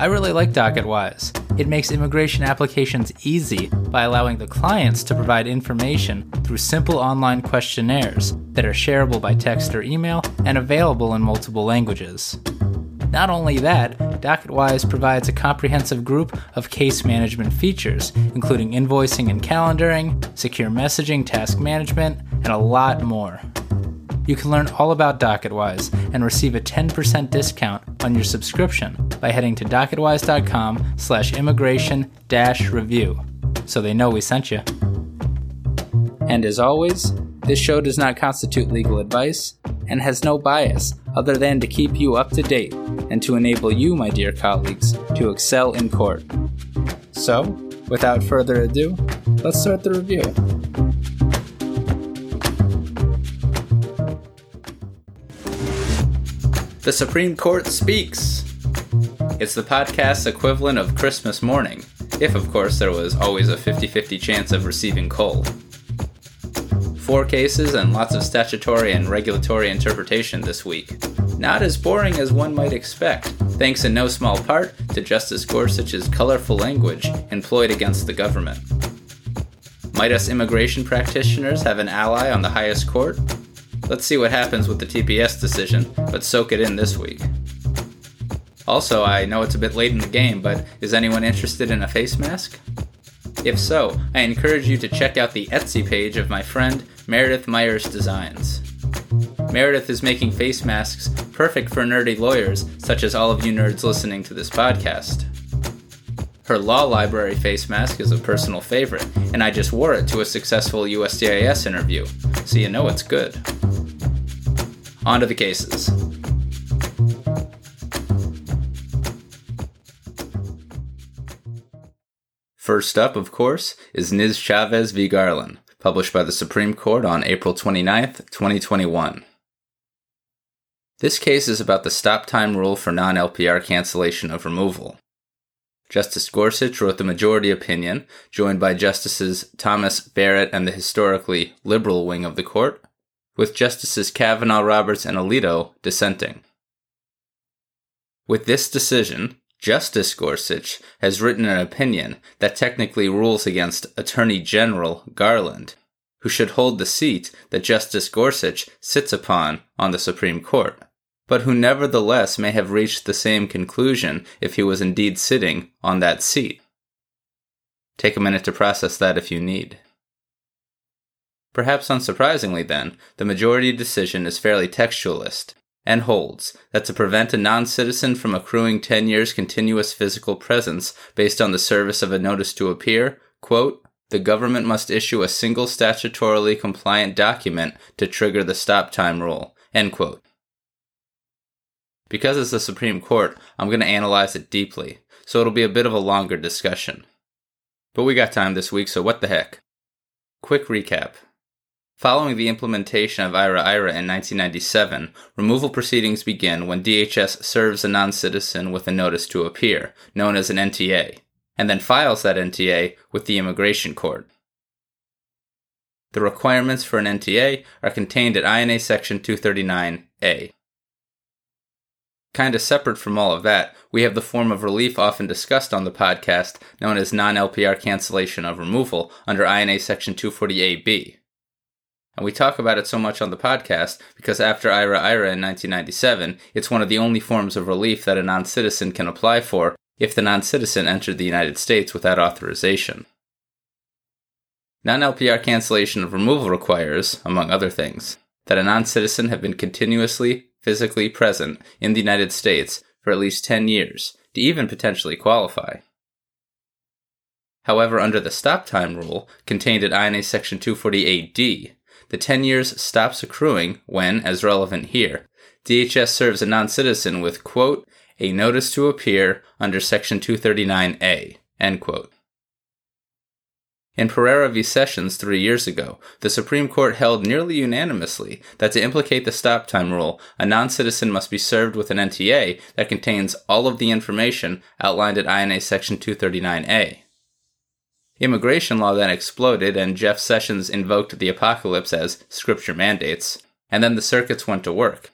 I really like DocketWise. It makes immigration applications easy by allowing the clients to provide information through simple online questionnaires that are shareable by text or email and available in multiple languages. Not only that, DocketWise provides a comprehensive group of case management features, including invoicing and calendaring, secure messaging, task management, and a lot more. You can learn all about DocketWise and receive a 10% discount on your subscription by heading to docketwise.com slash immigration dash review so they know we sent you. And as always, this show does not constitute legal advice and has no bias other than to keep you up to date and to enable you, my dear colleagues, to excel in court. So, without further ado, let's start the review. The Supreme Court Speaks. It's the podcast's equivalent of Christmas morning, if, of course, there was always a 50 50 chance of receiving coal. Four cases and lots of statutory and regulatory interpretation this week. Not as boring as one might expect, thanks in no small part to Justice Gorsuch's colorful language employed against the government. Might us immigration practitioners have an ally on the highest court? Let's see what happens with the TPS decision, but soak it in this week. Also, I know it's a bit late in the game, but is anyone interested in a face mask? If so, I encourage you to check out the Etsy page of my friend Meredith Myers Designs. Meredith is making face masks perfect for nerdy lawyers, such as all of you nerds listening to this podcast. Her law library face mask is a personal favorite, and I just wore it to a successful USCIS interview, so you know it's good. On to the cases. First up, of course, is Niz Chavez v. Garland, published by the Supreme Court on April 29, 2021. This case is about the stop time rule for non LPR cancellation of removal. Justice Gorsuch wrote the majority opinion, joined by Justices Thomas Barrett and the historically liberal wing of the court, with Justices Kavanaugh, Roberts, and Alito dissenting. With this decision, Justice Gorsuch has written an opinion that technically rules against Attorney General Garland, who should hold the seat that Justice Gorsuch sits upon on the Supreme Court, but who nevertheless may have reached the same conclusion if he was indeed sitting on that seat. Take a minute to process that if you need. Perhaps unsurprisingly, then, the majority decision is fairly textualist and holds that to prevent a non citizen from accruing 10 years continuous physical presence based on the service of a notice to appear, quote, the government must issue a single statutorily compliant document to trigger the stop time rule, end quote. Because it's the Supreme Court, I'm going to analyze it deeply, so it'll be a bit of a longer discussion. But we got time this week, so what the heck? Quick recap. Following the implementation of IIRIRA in 1997, removal proceedings begin when DHS serves a non-citizen with a notice to appear, known as an NTA, and then files that NTA with the immigration court. The requirements for an NTA are contained at INA Section 239A. Kinda separate from all of that, we have the form of relief often discussed on the podcast known as non LPR cancellation of removal under INA Section 240AB. And we talk about it so much on the podcast because after IIRIRA in 1997, it's one of the only forms of relief that a non citizen can apply for if the non citizen entered the United States without authorization. Non LPR cancellation of removal requires, among other things, that a non citizen have been continuously, physically present in the United States for at least 10 years to even potentially qualify. However, under the stop time rule contained at INA Section 248D, the 10 years stops accruing when, as relevant here, DHS serves a non citizen with, quote, a notice to appear under Section 239A, end quote. In Pereira v. Sessions three years ago, the Supreme Court held nearly unanimously that to implicate the stop time rule, a non citizen must be served with an NTA that contains all of the information outlined at INA Section 239A. Immigration law then exploded, and Jeff Sessions invoked the apocalypse as scripture mandates, and then the circuits went to work.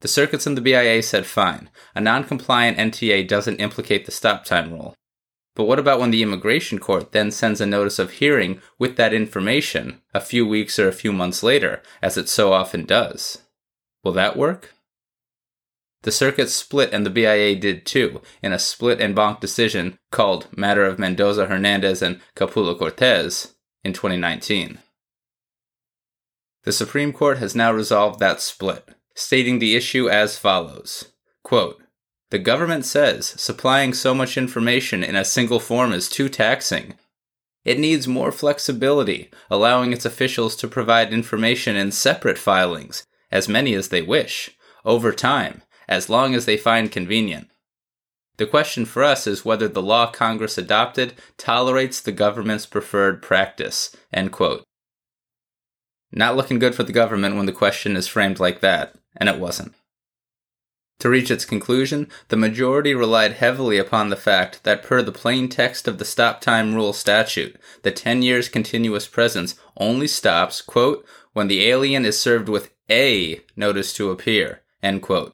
The circuits and the BIA said fine, a non compliant NTA doesn't implicate the stop time rule. But what about when the immigration court then sends a notice of hearing with that information a few weeks or a few months later, as it so often does? Will that work? The circuit split and the BIA did too, in a split en banc decision called Matter of Mendoza Hernandez and Capula Cortez in 2019. The Supreme Court has now resolved that split, stating the issue as follows Quote, The government says supplying so much information in a single form is too taxing. It needs more flexibility, allowing its officials to provide information in separate filings, as many as they wish, over time, as long as they find convenient. The question for us is whether the law Congress adopted tolerates the government's preferred practice. End quote. Not looking good for the government when the question is framed like that, and it wasn't. To reach its conclusion, the majority relied heavily upon the fact that, per the plain text of the stop time rule statute, the 10 years continuous presence only stops, quote, when the alien is served with a notice to appear, end quote.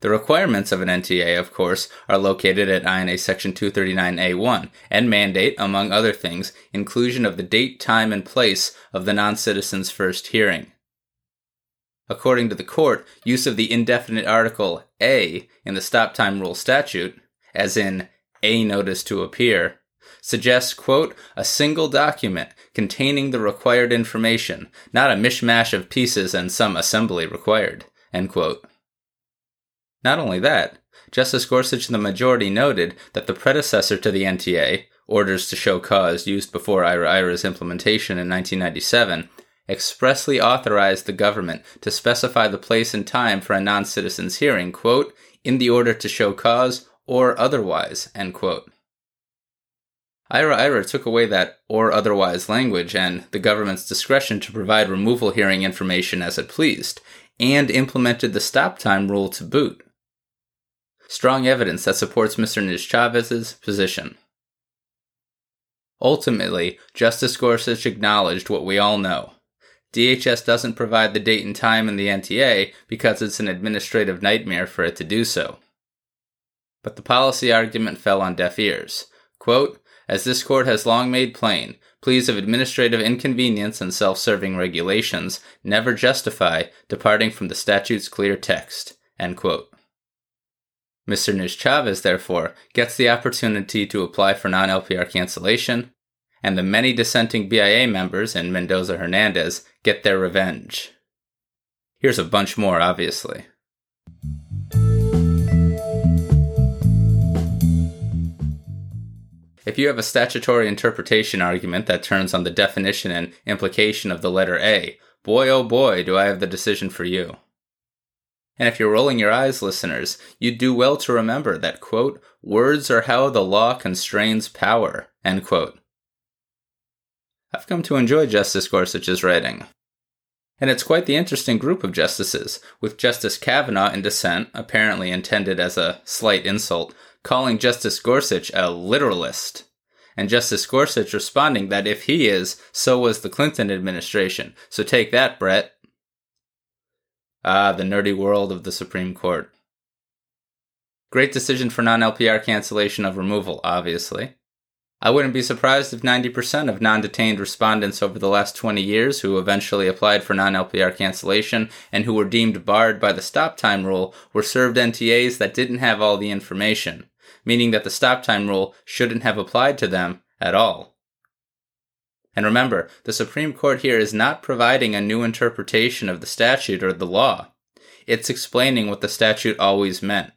The requirements of an NTA, of course, are located at INA Section 239A1 and mandate, among other things, inclusion of the date, time, and place of the non citizen's first hearing. According to the court, use of the indefinite article A in the stop time rule statute, as in a notice to appear, suggests, quote, a single document containing the required information, not a mishmash of pieces and some assembly required, end quote. Not only that, Justice Gorsuch and the majority noted that the predecessor to the NTA, Orders to Show Cause used before IIRIRA's implementation in 1997, expressly authorized the government to specify the place and time for a non citizen's hearing, quote, in the order to show cause or otherwise, end quote. IIRIRA took away that or otherwise language and the government's discretion to provide removal hearing information as it pleased, and implemented the stop time rule to boot strong evidence that supports Mr. Niz Chavez's position. Ultimately, Justice Gorsuch acknowledged what we all know. DHS doesn't provide the date and time in the NTA because it's an administrative nightmare for it to do so. But the policy argument fell on deaf ears. Quote, as this court has long made plain, pleas of administrative inconvenience and self serving regulations never justify departing from the statute's clear text. End quote. Mr. Niz Chavez, therefore, gets the opportunity to apply for non LPR cancellation, and the many dissenting BIA members and Mendoza Hernandez get their revenge. Here's a bunch more, obviously. If you have a statutory interpretation argument that turns on the definition and implication of the letter A, boy oh boy, do I have the decision for you. And if you're rolling your eyes, listeners, you'd do well to remember that, quote, words are how the law constrains power, end quote. I've come to enjoy Justice Gorsuch's writing. And it's quite the interesting group of justices, with Justice Kavanaugh in dissent, apparently intended as a slight insult, calling Justice Gorsuch a literalist. And Justice Gorsuch responding that if he is, so was the Clinton administration. So take that, Brett. Ah, the nerdy world of the Supreme Court. Great decision for non LPR cancellation of removal, obviously. I wouldn't be surprised if 90% of non detained respondents over the last 20 years who eventually applied for non LPR cancellation and who were deemed barred by the stop time rule were served NTAs that didn't have all the information, meaning that the stop time rule shouldn't have applied to them at all. And remember, the Supreme Court here is not providing a new interpretation of the statute or the law. it's explaining what the statute always meant.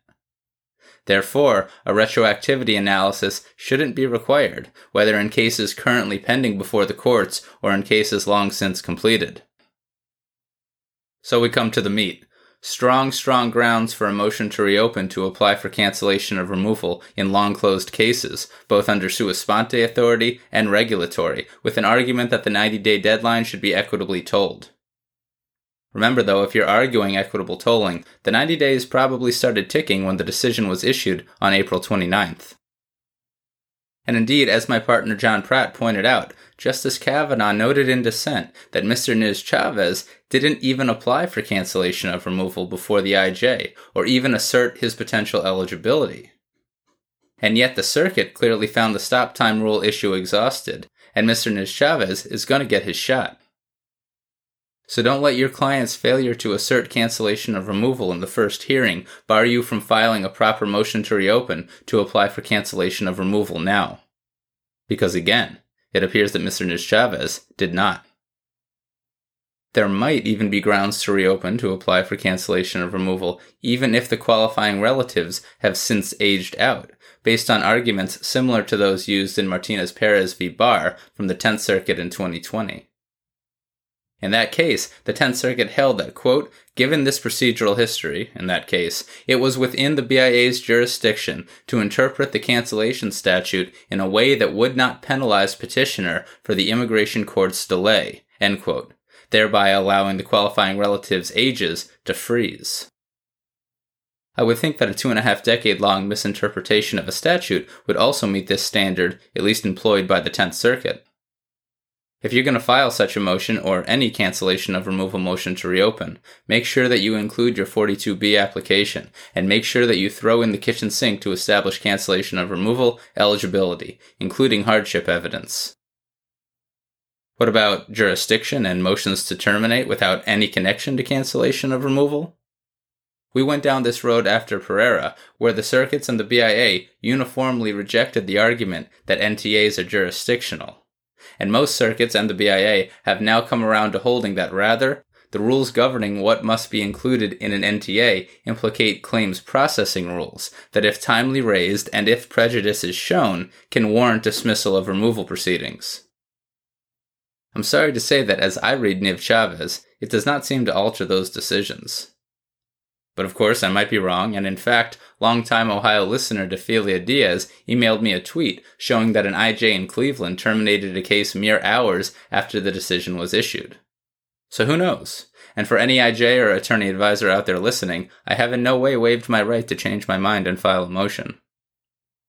Therefore, a retroactivity analysis shouldn't be required, whether in cases currently pending before the courts or in cases long since completed. So we come to the meat. Strong, strong grounds for a motion to reopen to apply for cancellation of removal in long closed cases, both under sua sponte authority and regulatory, with an argument that the 90 day deadline should be equitably tolled. Remember, though, if you're arguing equitable tolling, the 90 days probably started ticking when the decision was issued on April 29th. And indeed, as my partner John Pratt pointed out, Justice Kavanaugh noted in dissent that Mr. Niz Chavez didn't even apply for cancellation of removal before the IJ, or even assert his potential eligibility. And yet the circuit clearly found the stop time rule issue exhausted, and Mr. Niz Chavez is going to get his shot. So don't let your client's failure to assert cancellation of removal in the first hearing bar you from filing a proper motion to reopen to apply for cancellation of removal now. Because again, it appears that Mr. Chavez did not. There might even be grounds to reopen to apply for cancellation of removal, even if the qualifying relatives have since aged out, based on arguments similar to those used in Martinez Perez v. Barr from the 10th Circuit in 2020. In that case, the 10th Circuit held that, quote, given this procedural history, in that case, it was within the BIA's jurisdiction to interpret the cancellation statute in a way that would not penalize petitioner for the immigration court's delay, end quote, thereby allowing the qualifying relative's ages to freeze. I would think that a two and a half decade long misinterpretation of a statute would also meet this standard, at least employed by the 10th Circuit. If you're going to file such a motion or any cancellation of removal motion to reopen, make sure that you include your 42B application and make sure that you throw in the kitchen sink to establish cancellation of removal eligibility, including hardship evidence. What about jurisdiction and motions to terminate without any connection to cancellation of removal? We went down this road after Pereira, where the circuits and the BIA uniformly rejected the argument that NTAs are jurisdictional and most circuits and the BIA have now come around to holding that rather, the rules governing what must be included in an NTA implicate claims processing rules that, if timely raised and if prejudice is shown, can warrant dismissal of removal proceedings. I'm sorry to say that as I read Niz Chavez, it does not seem to alter those decisions. But of course, I might be wrong, and in fact, longtime Ohio listener Defilia Diaz emailed me a tweet showing that an IJ in Cleveland terminated a case mere hours after the decision was issued. So who knows? And for any IJ or attorney advisor out there listening, I have in no way waived my right to change my mind and file a motion.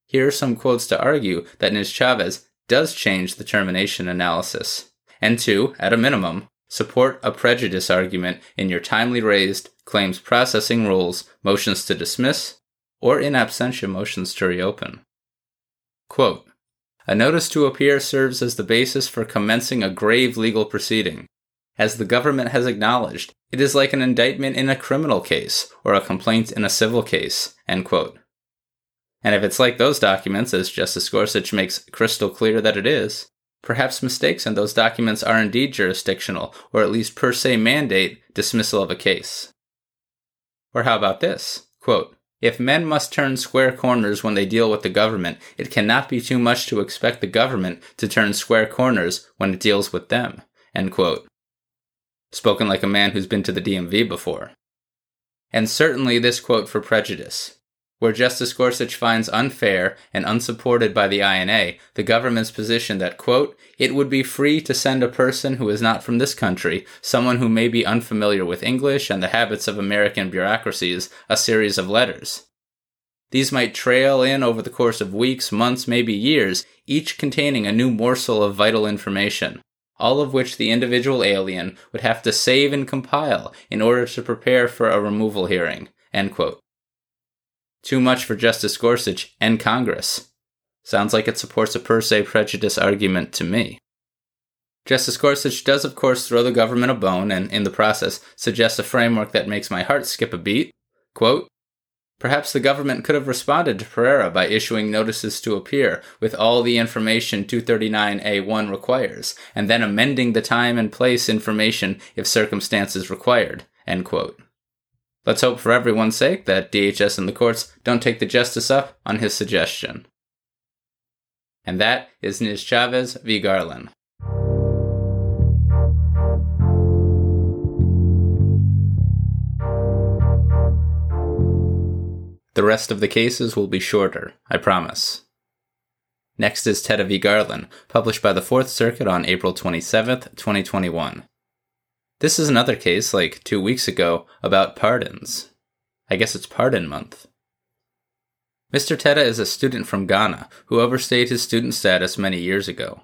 Here are some quotes to argue that Niz Chavez does change the termination analysis, and two, at a minimum, support a prejudice argument in your timely raised claims processing rules, motions to dismiss, or in absentia motions to reopen. Quote, a notice to appear serves as the basis for commencing a grave legal proceeding. As the government has acknowledged, it is like an indictment in a criminal case or a complaint in a civil case. End quote. And if it's like those documents, as Justice Gorsuch makes crystal clear that it is, Perhaps mistakes in those documents are indeed jurisdictional, or at least per se mandate dismissal of a case. Or how about this? Quote, if men must turn square corners when they deal with the government, it cannot be too much to expect the government to turn square corners when it deals with them. End quote. Spoken like a man who's been to the DMV before. And certainly this quote for prejudice where Justice Gorsuch finds unfair and unsupported by the INA the government's position that, quote, it would be free to send a person who is not from this country, someone who may be unfamiliar with English and the habits of American bureaucracies, a series of letters. These might trail in over the course of weeks, months, maybe years, each containing a new morsel of vital information, all of which the individual alien would have to save and compile in order to prepare for a removal hearing. End quote. Too much for Justice Gorsuch and Congress. Sounds like it supports a per se prejudice argument to me. Justice Gorsuch does, of course, throw the government a bone and, in the process, suggests a framework that makes my heart skip a beat. Quote, Perhaps the government could have responded to Pereira by issuing notices to appear with all the information 239A1 requires, and then amending the time and place information if circumstances required. End quote. Let's hope for everyone's sake that DHS and the courts don't take the justice up on his suggestion. And that is Niz Chavez v. Garland. The rest of the cases will be shorter, I promise. Next is Tetteh v. Garland, published by the Fourth Circuit on April 27, 2021. This is another case, like two weeks ago, about pardons. I guess it's pardon month. Mr. Tetteh is a student from Ghana who overstayed his student status many years ago.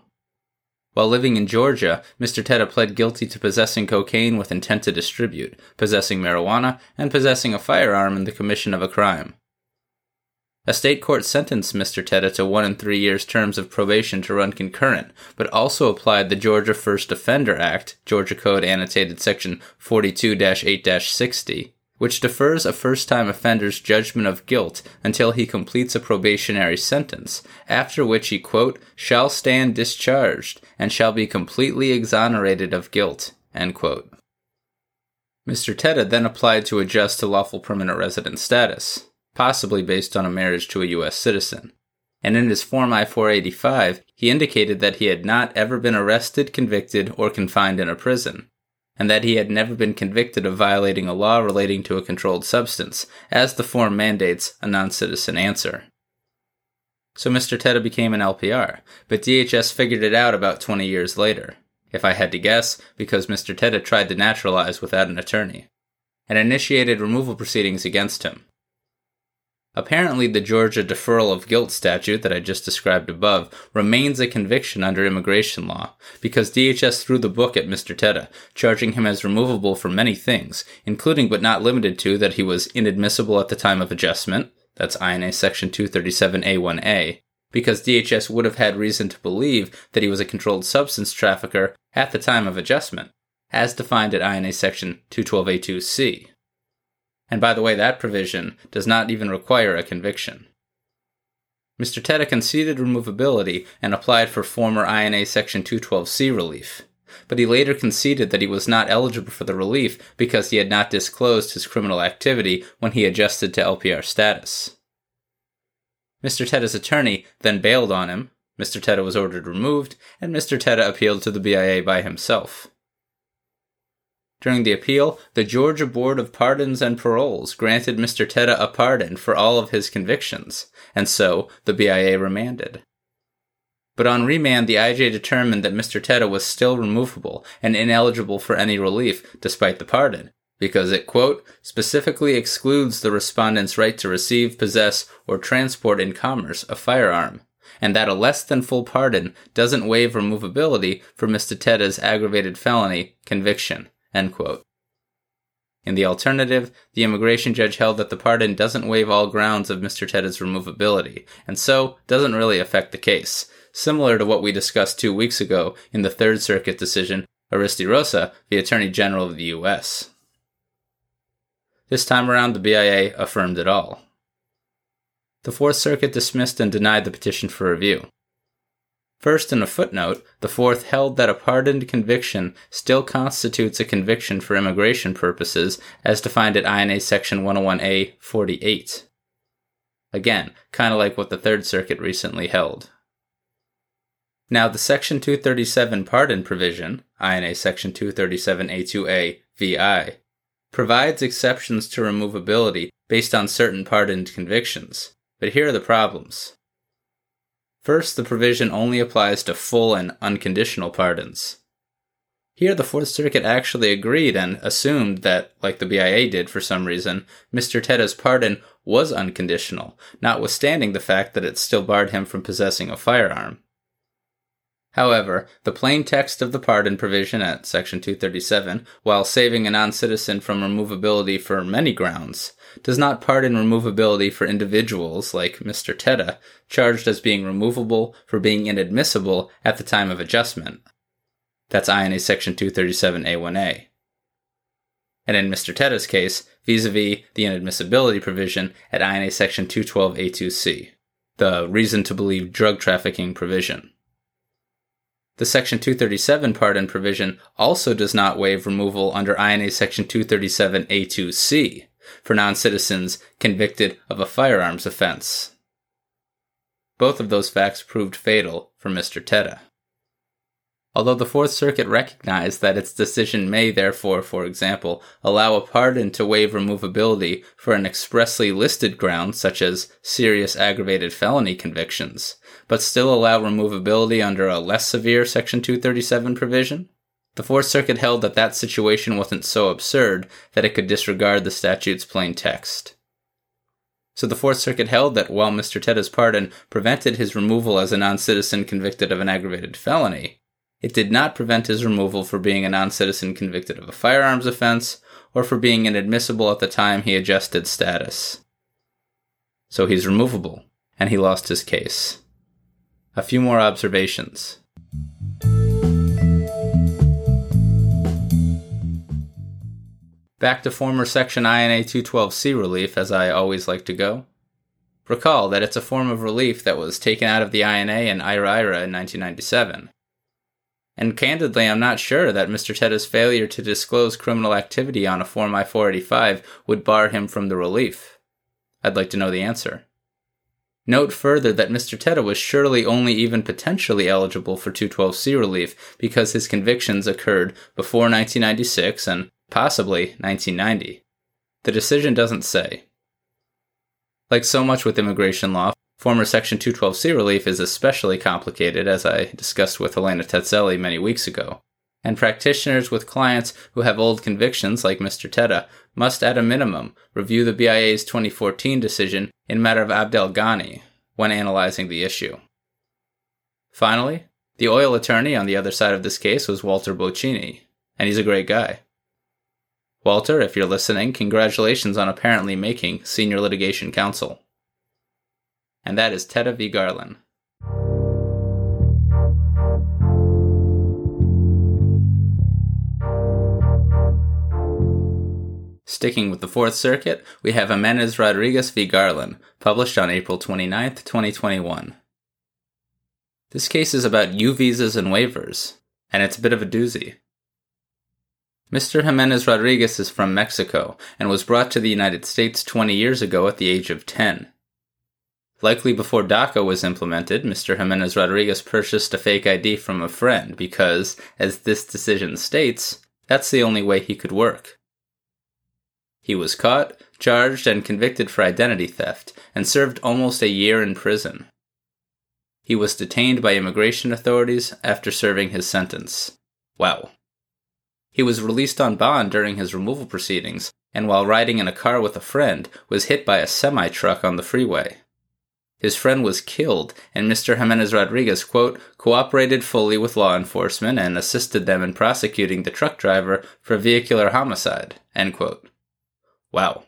While living in Georgia, Mr. Tetteh pled guilty to possessing cocaine with intent to distribute, possessing marijuana, and possessing a firearm in the commission of a crime. A state court sentenced Mr. Tetteh to one and three years terms of probation to run concurrent, but also applied the Georgia First Offender Act, Georgia Code annotated section 42 8 60, which defers a first time offender's judgment of guilt until he completes a probationary sentence, after which he, quote, shall stand discharged and shall be completely exonerated of guilt, end quote. Mr. Tetteh then applied to adjust to lawful permanent resident status possibly based on a marriage to a U.S. citizen. And in his Form I 485, he indicated that he had not ever been arrested, convicted, or confined in a prison, and that he had never been convicted of violating a law relating to a controlled substance, as the form mandates a non citizen answer. So Mr. Tetteh became an LPR, but DHS figured it out about 20 years later. If I had to guess, because Mr. Tetteh tried to naturalize without an attorney, and initiated removal proceedings against him. Apparently, the Georgia deferral of guilt statute that I just described above remains a conviction under immigration law because DHS threw the book at Mr. Tetteh, charging him as removable for many things, including but not limited to that he was inadmissible at the time of adjustment, that's INA section 237A1A, because DHS would have had reason to believe that he was a controlled substance trafficker at the time of adjustment, as defined at INA section 212A2C. And by the way, that provision does not even require a conviction. Mr. Tetteh conceded removability and applied for former INA Section 212C relief, but he later conceded that he was not eligible for the relief because he had not disclosed his criminal activity when he adjusted to LPR status. Mr. Tetteh's attorney then bailed on him, Mr. Tetteh was ordered removed, and Mr. Tetteh appealed to the BIA by himself. During the appeal, the Georgia Board of Pardons and Paroles granted Mr. Tetteh a pardon for all of his convictions, and so the BIA remanded. But on remand, the IJ determined that Mr. Tetteh was still removable and ineligible for any relief despite the pardon, because it, quote, specifically excludes the respondent's right to receive, possess, or transport in commerce a firearm, and that a less than full pardon doesn't waive removability for Mr. Tetteh's aggravated felony conviction. End quote. In the alternative, the immigration judge held that the pardon doesn't waive all grounds of Mr. Tetteh's removability, and so doesn't really affect the case, similar to what we discussed two weeks ago in the Third Circuit decision Aristy-Rosa, the Attorney General of the U.S. This time around, the BIA affirmed it all. The Fourth Circuit dismissed and denied the petition for review. First, in a footnote, the Fourth held that a pardoned conviction still constitutes a conviction for immigration purposes as defined at INA Section 101A 48. Again, kind of like what the Third Circuit recently held. Now, the Section 237 pardon provision, INA Section 237A2A VI, provides exceptions to removability based on certain pardoned convictions. But here are the problems. First, the provision only applies to full and unconditional pardons. Here, the Fourth Circuit actually agreed and assumed that, like the BIA did for some reason, Mr. Tetteh's pardon was unconditional, notwithstanding the fact that it still barred him from possessing a firearm. However, the plain text of the pardon provision at Section 237, while saving a non citizen from removability for many grounds, does not pardon removability for individuals like Mr. Tetteh, charged as being removable for being inadmissible at the time of adjustment. That's INA Section 237A1A. And in Mr. Tetteh's case, vis a vis the inadmissibility provision at INA Section 212A2C, the reason to believe drug trafficking provision. The Section 237 pardon provision also does not waive removal under INA Section 237A2C, for non citizens convicted of a firearms offense. Both of those facts proved fatal for Mr. Tetteh. Although the Fourth Circuit recognized that its decision may therefore, for example, allow a pardon to waive removability for an expressly listed ground such as serious aggravated felony convictions, but still allow removability under a less severe Section 237 provision, the Fourth Circuit held that that situation wasn't so absurd that it could disregard the statute's plain text. So the Fourth Circuit held that while Mr. Tetteh's pardon prevented his removal as a non citizen convicted of an aggravated felony, it did not prevent his removal for being a non citizen convicted of a firearms offense or for being inadmissible at the time he adjusted status. So he's removable, and he lost his case. A few more observations. Back to former Section INA 212C relief, as I always like to go. Recall that it's a form of relief that was taken out of the INA and IIRIRA in 1997. And candidly, I'm not sure that Mr. Tetteh's failure to disclose criminal activity on a Form I 485 would bar him from the relief. I'd like to know the answer. Note further that Mr. Tetteh was surely only even potentially eligible for 212C relief because his convictions occurred before 1996 and possibly 1990. The decision doesn't say. Like so much with immigration law, Former Section 212C relief is especially complicated, as I discussed with Elena Tetzeli many weeks ago. And practitioners with clients who have old convictions, like Mr. Tetteh, must at a minimum review the BIA's 2014 decision in matter of Abdelghany when analyzing the issue. Finally, the OIL attorney on the other side of this case was Walter Bocchini, and he's a great guy. Walter, if you're listening, congratulations on apparently making senior litigation counsel and that is Tetteh v. Garland. Sticking with the Fourth Circuit, we have Jimenez Rodriguez v. Garland, published on April 29, 2021. This case is about U visas and waivers, and it's a bit of a doozy. Mr. Jimenez Rodriguez is from Mexico and was brought to the United States 20 years ago at the age of 10. Likely before DACA was implemented, Mr. Jimenez Rodriguez purchased a fake ID from a friend because, as this decision states, that's the only way he could work. He was caught, charged, and convicted for identity theft, and served almost a year in prison. He was detained by immigration authorities after serving his sentence. Wow. He was released on bond during his removal proceedings, and while riding in a car with a friend, was hit by a semi truck on the freeway. His friend was killed, and Mr. Jimenez Rodriguez, quote, cooperated fully with law enforcement and assisted them in prosecuting the truck driver for vehicular homicide, end quote. Wow.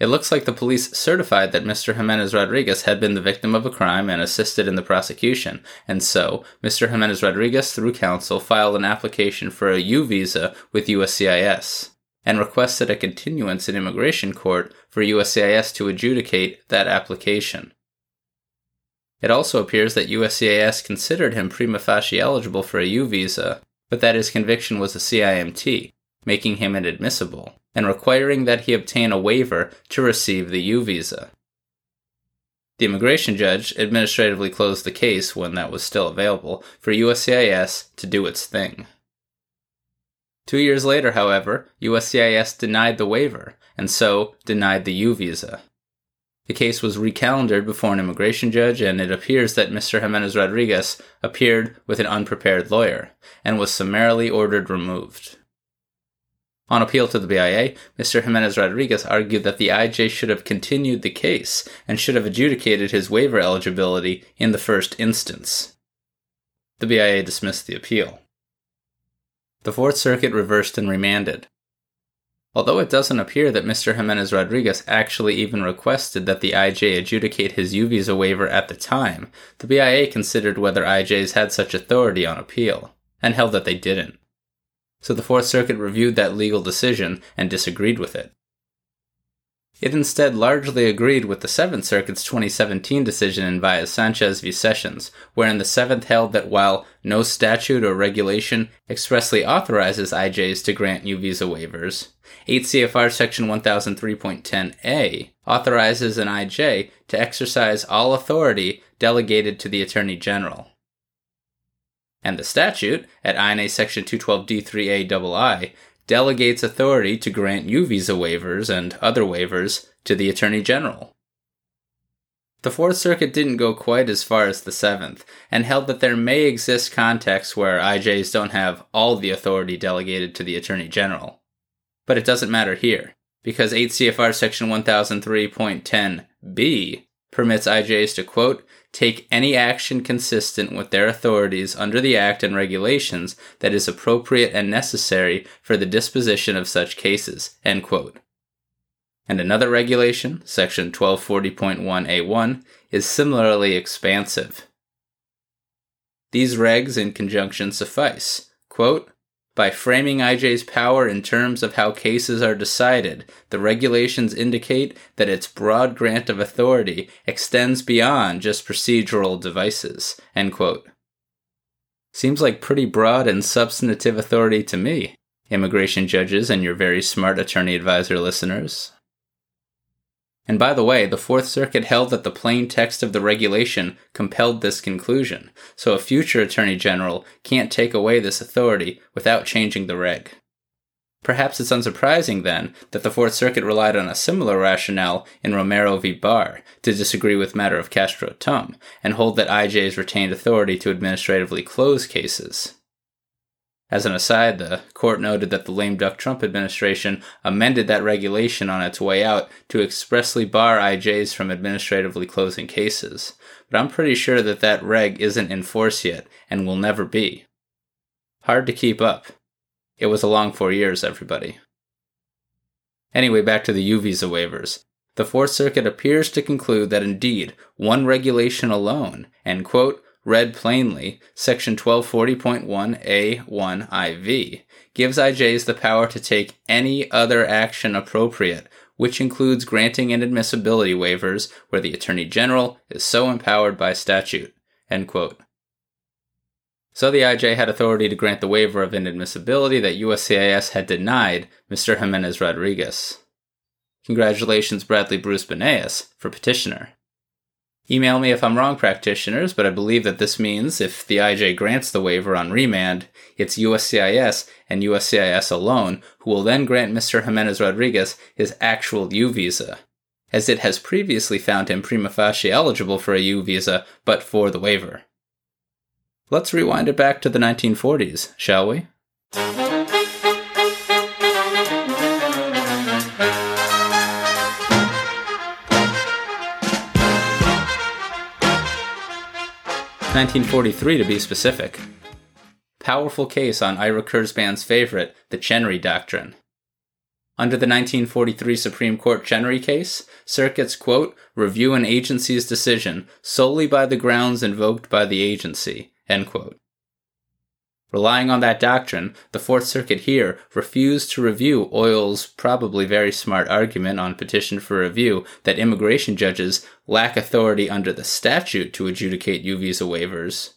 It looks like the police certified that Mr. Jimenez Rodriguez had been the victim of a crime and assisted in the prosecution, and so Mr. Jimenez Rodriguez, through counsel, filed an application for a U visa with USCIS and requested a continuance in immigration court for USCIS to adjudicate that application. It also appears that USCIS considered him prima facie eligible for a U visa, but that his conviction was a CIMT, making him inadmissible, and requiring that he obtain a waiver to receive the U visa. The immigration judge administratively closed the case when that was still available for USCIS to do its thing. Two years later, however, USCIS denied the waiver, and so denied the U visa. The case was recalendared before an immigration judge, and it appears that Mr. Jimenez Rodriguez appeared with an unprepared lawyer and was summarily ordered removed. On appeal to the BIA, Mr. Jimenez Rodriguez argued that the IJ should have continued the case and should have adjudicated his waiver eligibility in the first instance. The BIA dismissed the appeal. The Fourth Circuit reversed and remanded. Although it doesn't appear that Mr. Jimenez Rodriguez actually even requested that the IJ adjudicate his U visa waiver at the time, the BIA considered whether IJs had such authority on appeal, and held that they didn't. So the Fourth Circuit reviewed that legal decision and disagreed with it. It instead largely agreed with the Seventh Circuit's 2017 decision in Baez Sanchez v. Sessions, wherein the Seventh held that while no statute or regulation expressly authorizes IJs to grant U visa waivers, 8 CFR Section 1003.10a authorizes an IJ to exercise all authority delegated to the Attorney General. And the statute, at INA Section 212D3A delegates authority to grant U visa waivers and other waivers to the Attorney General. The Fourth Circuit didn't go quite as far as the Seventh, and held that there may exist contexts where IJs don't have all the authority delegated to the Attorney General. But it doesn't matter here, because 8 CFR Section 1003.10b permits IJs to, quote, take any action consistent with their authorities under the Act and regulations that is appropriate and necessary for the disposition of such cases. End quote. And another regulation, section 1240.1A1, is similarly expansive. These regs in conjunction suffice. Quote, by framing IJ's power in terms of how cases are decided, the regulations indicate that its broad grant of authority extends beyond just procedural devices. End quote. Seems like pretty broad and substantive authority to me, immigration judges and your very smart attorney advisor listeners. And by the way, the Fourth Circuit held that the plain text of the regulation compelled this conclusion, so a future Attorney General can't take away this authority without changing the reg. Perhaps it's unsurprising, then, that the Fourth Circuit relied on a similar rationale in Romero v. Barr to disagree with matter of Castro Tum and hold that IJs retained authority to administratively close cases. As an aside, the court noted that the lame duck Trump administration amended that regulation on its way out to expressly bar IJs from administratively closing cases. But I'm pretty sure that that reg isn't in force yet and will never be. Hard to keep up. It was a long four years, everybody. Anyway, back to the U visa waivers. The Fourth Circuit appears to conclude that indeed one regulation alone, and quote, read plainly, Section 1240.1A1IV gives IJs the power to take any other action appropriate, which includes granting inadmissibility waivers where the Attorney General is so empowered by statute. So the IJ had authority to grant the waiver of inadmissibility that USCIS had denied Mr. Jimenez Rodriguez. Congratulations, Bradley Bruce Banias, for petitioner. Email me if I'm wrong, practitioners, but I believe that this means if the IJ grants the waiver on remand, it's USCIS and USCIS alone who will then grant Mr. Jimenez Rodriguez his actual U visa, as it has previously found him prima facie eligible for a U visa but for the waiver. Let's rewind it back to the 1940s, shall we? 1943 to be specific. Powerful case on Ira Kurzban's favorite, the Chenery Doctrine. Under the 1943 Supreme Court Chenery case, circuits, quote, review an agency's decision solely by the grounds invoked by the agency, end quote. Relying on that doctrine, the Fourth Circuit here refused to review OIL's probably very smart argument on petition for review that immigration judges lack authority under the statute to adjudicate U visa waivers,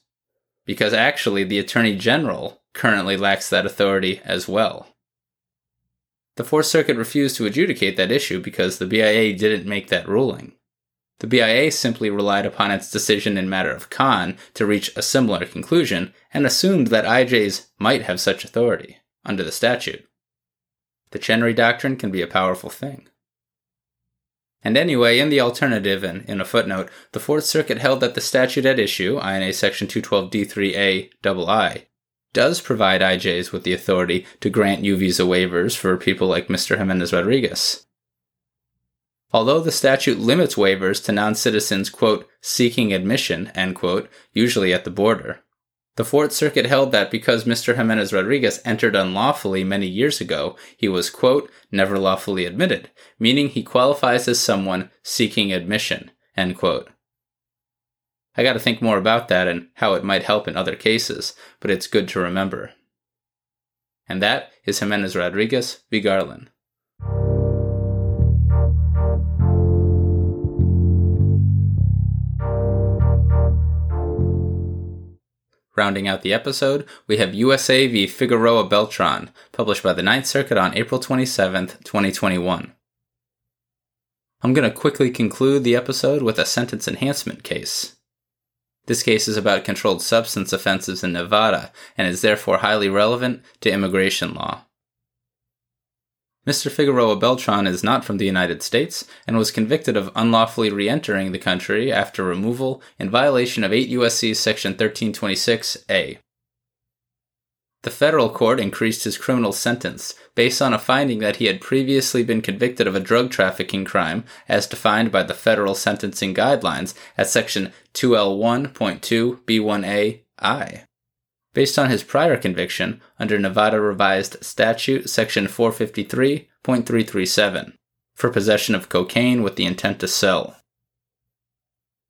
because actually the Attorney General currently lacks that authority as well. The Fourth Circuit refused to adjudicate that issue because the BIA didn't make that ruling. The BIA simply relied upon its decision in matter of Khan to reach a similar conclusion and assumed that IJs might have such authority under the statute. The Chenery Doctrine can be a powerful thing. And anyway, in the alternative and in a footnote, the Fourth Circuit held that the statute at issue, INA Section 212D3A II, does provide IJs with the authority to grant U visa waivers for people like Mr. Jimenez Rodriguez. Although the statute limits waivers to non citizens, quote, seeking admission, end quote, usually at the border, the Fourth Circuit held that because Mr. Jimenez Rodriguez entered unlawfully many years ago, he was, quote, never lawfully admitted, meaning he qualifies as someone seeking admission, end quote. I gotta think more about that and how it might help in other cases, but it's good to remember. And that is Jimenez Rodriguez v. Garland. Rounding out the episode, we have USA v. Figueroa Beltran, published by the Ninth Circuit on April 27, 2021. I'm going to quickly conclude the episode with a sentence enhancement case. This case is about controlled substance offenses in Nevada and is therefore highly relevant to immigration law. Mr. Figueroa Beltran is not from the United States and was convicted of unlawfully re entering the country after removal in violation of 8 U.S.C. Section 1326A. The federal court increased his criminal sentence based on a finding that he had previously been convicted of a drug trafficking crime as defined by the federal sentencing guidelines at section 2L1.2B1A(I). Based on his prior conviction under Nevada Revised Statute section 453.337 for possession of cocaine with the intent to sell.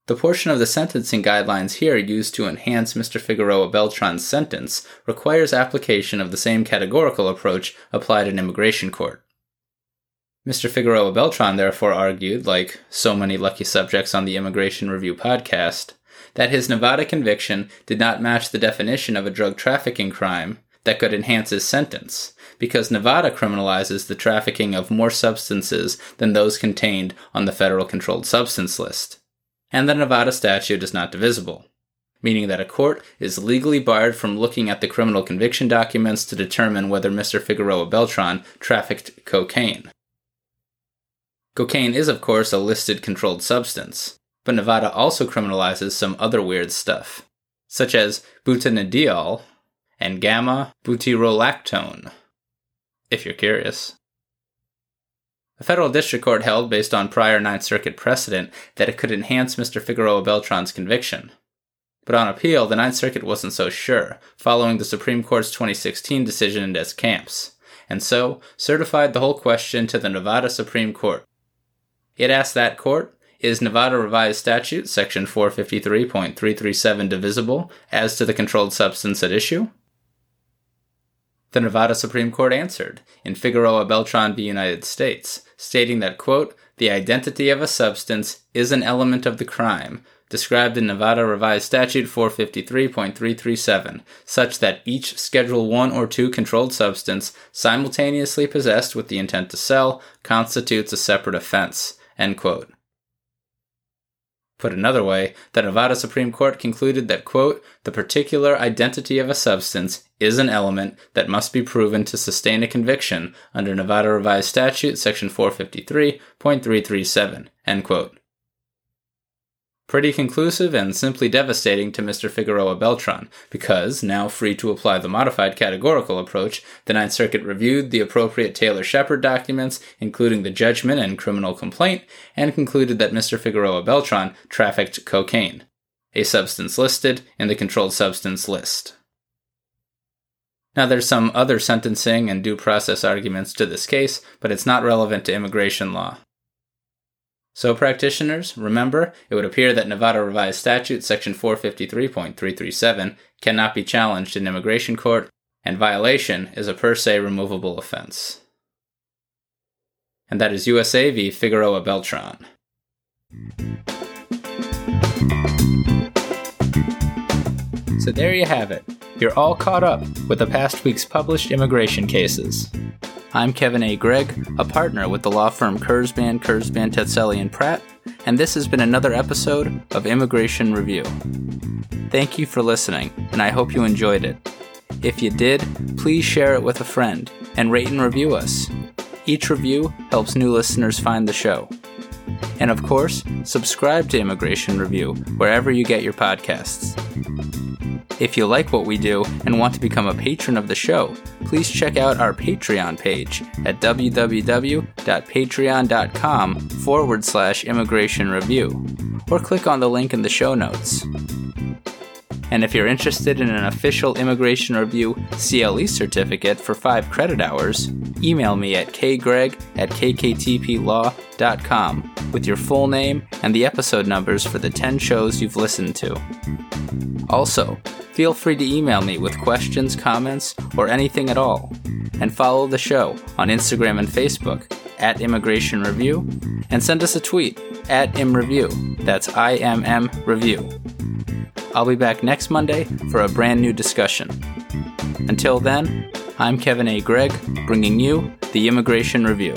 The portion of the sentencing guidelines here used to enhance Mr. Figueroa Beltran's sentence requires application of the same categorical approach applied in immigration court. Mr. Figueroa Beltran therefore argued, like so many lucky subjects on the Immigration Review podcast, that his Nevada conviction did not match the definition of a drug trafficking crime that could enhance his sentence, because Nevada criminalizes the trafficking of more substances than those contained on the federal controlled substance list and the Nevada statute is not divisible, meaning that a court is legally barred from looking at the criminal conviction documents to determine whether Mr. Figueroa Beltran trafficked cocaine. Cocaine is, of course, a listed controlled substance, but Nevada also criminalizes some other weird stuff, such as butanediol and gamma butyrolactone, if you're curious. A federal district court held, based on prior Ninth Circuit precedent, that it could enhance Mr. Figueroa Beltran's conviction. But on appeal, the Ninth Circuit wasn't so sure, following the Supreme Court's 2016 decision in Descamps, and so certified the whole question to the Nevada Supreme Court. It asked that court, is Nevada Revised Statute, Section 453.337, divisible as to the controlled substance at issue? The Nevada Supreme Court answered in Figueroa Beltran v. United States, stating that, quote, the identity of a substance is an element of the crime, described in Nevada Revised Statute 453.337, such that each Schedule 1 or 2 controlled substance simultaneously possessed with the intent to sell constitutes a separate offense. End quote. Put another way, the Nevada Supreme Court concluded that, quote, the particular identity of a substance is an element that must be proven to sustain a conviction under Nevada Revised Statute section 453.337, end quote. Pretty conclusive and simply devastating to Mr. Figueroa Beltran, because, now free to apply the modified categorical approach, the Ninth Circuit reviewed the appropriate Taylor Shepard documents, including the judgment and criminal complaint, and concluded that Mr. Figueroa Beltran trafficked cocaine, a substance listed in the controlled substance list. Now, there's some other sentencing and due process arguments to this case, but it's not relevant to immigration law. So, practitioners, remember, it would appear that Nevada Revised Statute Section 453.337 cannot be challenged in immigration court, and violation is a per se removable offense. And that is USA v. Figueroa Beltran. So, there you have it. You're all caught up with the past week's published immigration cases. I'm Kevin A. Gregg, a partner with the law firm Kurzban, Kurzban, Tetzeli, and Pratt, and this has been another episode of Immigration Review. Thank you for listening, and I hope you enjoyed it. If you did, please share it with a friend and rate and review us. Each review helps new listeners find the show. And of course, subscribe to Immigration Review wherever you get your podcasts. If you like what we do and want to become a patron of the show, please check out our Patreon page at www.patreon.com forward slash immigration review, or click on the link in the show notes. And if you're interested in an official Immigration Review CLE certificate for 5 credit hours, email me at kgregg at kktplaw.com with your full name and the episode numbers for the 10 shows you've listened to. Also, feel free to email me with questions, comments, or anything at all. And follow the show on Instagram and Facebook at Immigration Review, and send us a tweet at ImmReview. That's I M M Review. I'll be back next Monday for a brand new discussion. Until then, I'm Kevin A. Gregg, bringing you the Immigration Review.